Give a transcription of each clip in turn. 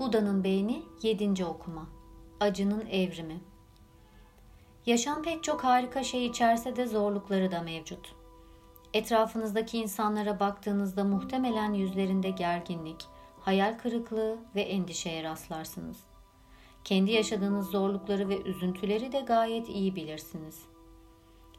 Buda'nın Beyni 7. Okuma Acının Evrimi Yaşam pek çok harika şey içerse de zorlukları da mevcut. Etrafınızdaki insanlara baktığınızda muhtemelen yüzlerinde gerginlik, hayal kırıklığı ve endişeye rastlarsınız. Kendi yaşadığınız zorlukları ve üzüntüleri de gayet iyi bilirsiniz.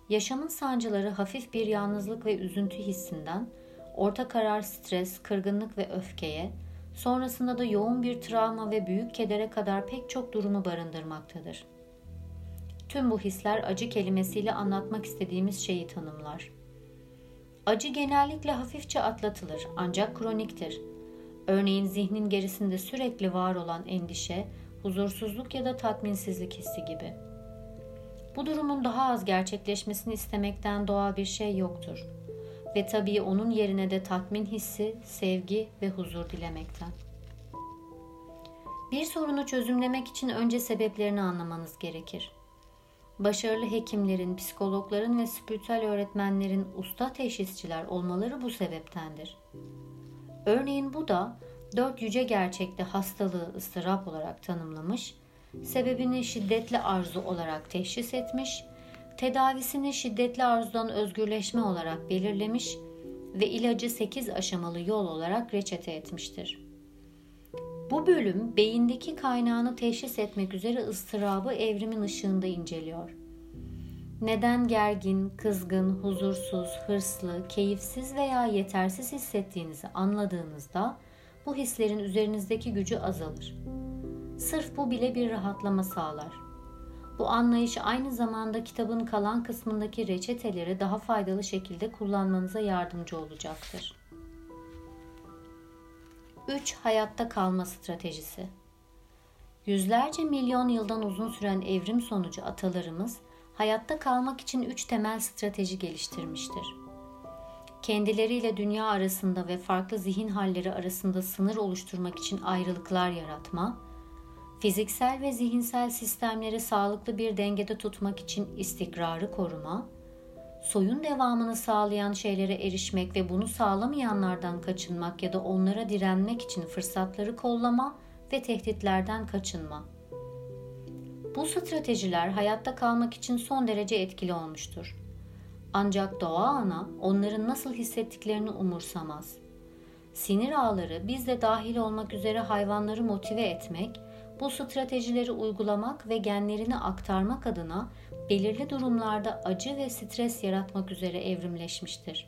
Yaşamın sancıları hafif bir yalnızlık ve üzüntü hissinden, orta karar stres, kırgınlık ve öfkeye, sonrasında da yoğun bir travma ve büyük kedere kadar pek çok durumu barındırmaktadır. Tüm bu hisler acı kelimesiyle anlatmak istediğimiz şeyi tanımlar. Acı genellikle hafifçe atlatılır ancak kroniktir. Örneğin zihnin gerisinde sürekli var olan endişe, huzursuzluk ya da tatminsizlik hissi gibi. Bu durumun daha az gerçekleşmesini istemekten doğal bir şey yoktur ve tabii onun yerine de tatmin hissi, sevgi ve huzur dilemekten. Bir sorunu çözümlemek için önce sebeplerini anlamanız gerekir. Başarılı hekimlerin, psikologların ve spiritüel öğretmenlerin usta teşhisçiler olmaları bu sebeptendir. Örneğin bu da dört yüce gerçekte hastalığı ıstırap olarak tanımlamış, sebebini şiddetli arzu olarak teşhis etmiş tedavisini şiddetli arzudan özgürleşme olarak belirlemiş ve ilacı 8 aşamalı yol olarak reçete etmiştir. Bu bölüm beyindeki kaynağını teşhis etmek üzere ıstırabı evrimin ışığında inceliyor. Neden gergin, kızgın, huzursuz, hırslı, keyifsiz veya yetersiz hissettiğinizi anladığınızda bu hislerin üzerinizdeki gücü azalır. Sırf bu bile bir rahatlama sağlar. Bu anlayış aynı zamanda kitabın kalan kısmındaki reçeteleri daha faydalı şekilde kullanmanıza yardımcı olacaktır. 3. Hayatta kalma stratejisi. Yüzlerce milyon yıldan uzun süren evrim sonucu atalarımız hayatta kalmak için üç temel strateji geliştirmiştir. Kendileriyle dünya arasında ve farklı zihin halleri arasında sınır oluşturmak için ayrılıklar yaratma, fiziksel ve zihinsel sistemleri sağlıklı bir dengede tutmak için istikrarı koruma, soyun devamını sağlayan şeylere erişmek ve bunu sağlamayanlardan kaçınmak ya da onlara direnmek için fırsatları kollama ve tehditlerden kaçınma. Bu stratejiler hayatta kalmak için son derece etkili olmuştur. Ancak doğa ana onların nasıl hissettiklerini umursamaz. Sinir ağları biz de dahil olmak üzere hayvanları motive etmek bu stratejileri uygulamak ve genlerini aktarmak adına belirli durumlarda acı ve stres yaratmak üzere evrimleşmiştir.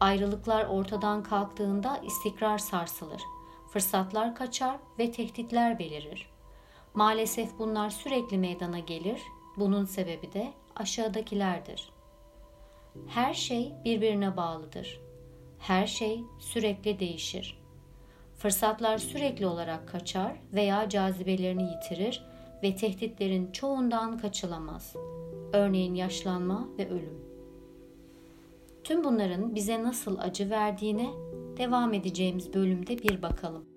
Ayrılıklar ortadan kalktığında istikrar sarsılır, fırsatlar kaçar ve tehditler belirir. Maalesef bunlar sürekli meydana gelir. Bunun sebebi de aşağıdakilerdir. Her şey birbirine bağlıdır. Her şey sürekli değişir. Fırsatlar sürekli olarak kaçar veya cazibelerini yitirir ve tehditlerin çoğundan kaçılamaz. Örneğin yaşlanma ve ölüm. Tüm bunların bize nasıl acı verdiğine devam edeceğimiz bölümde bir bakalım.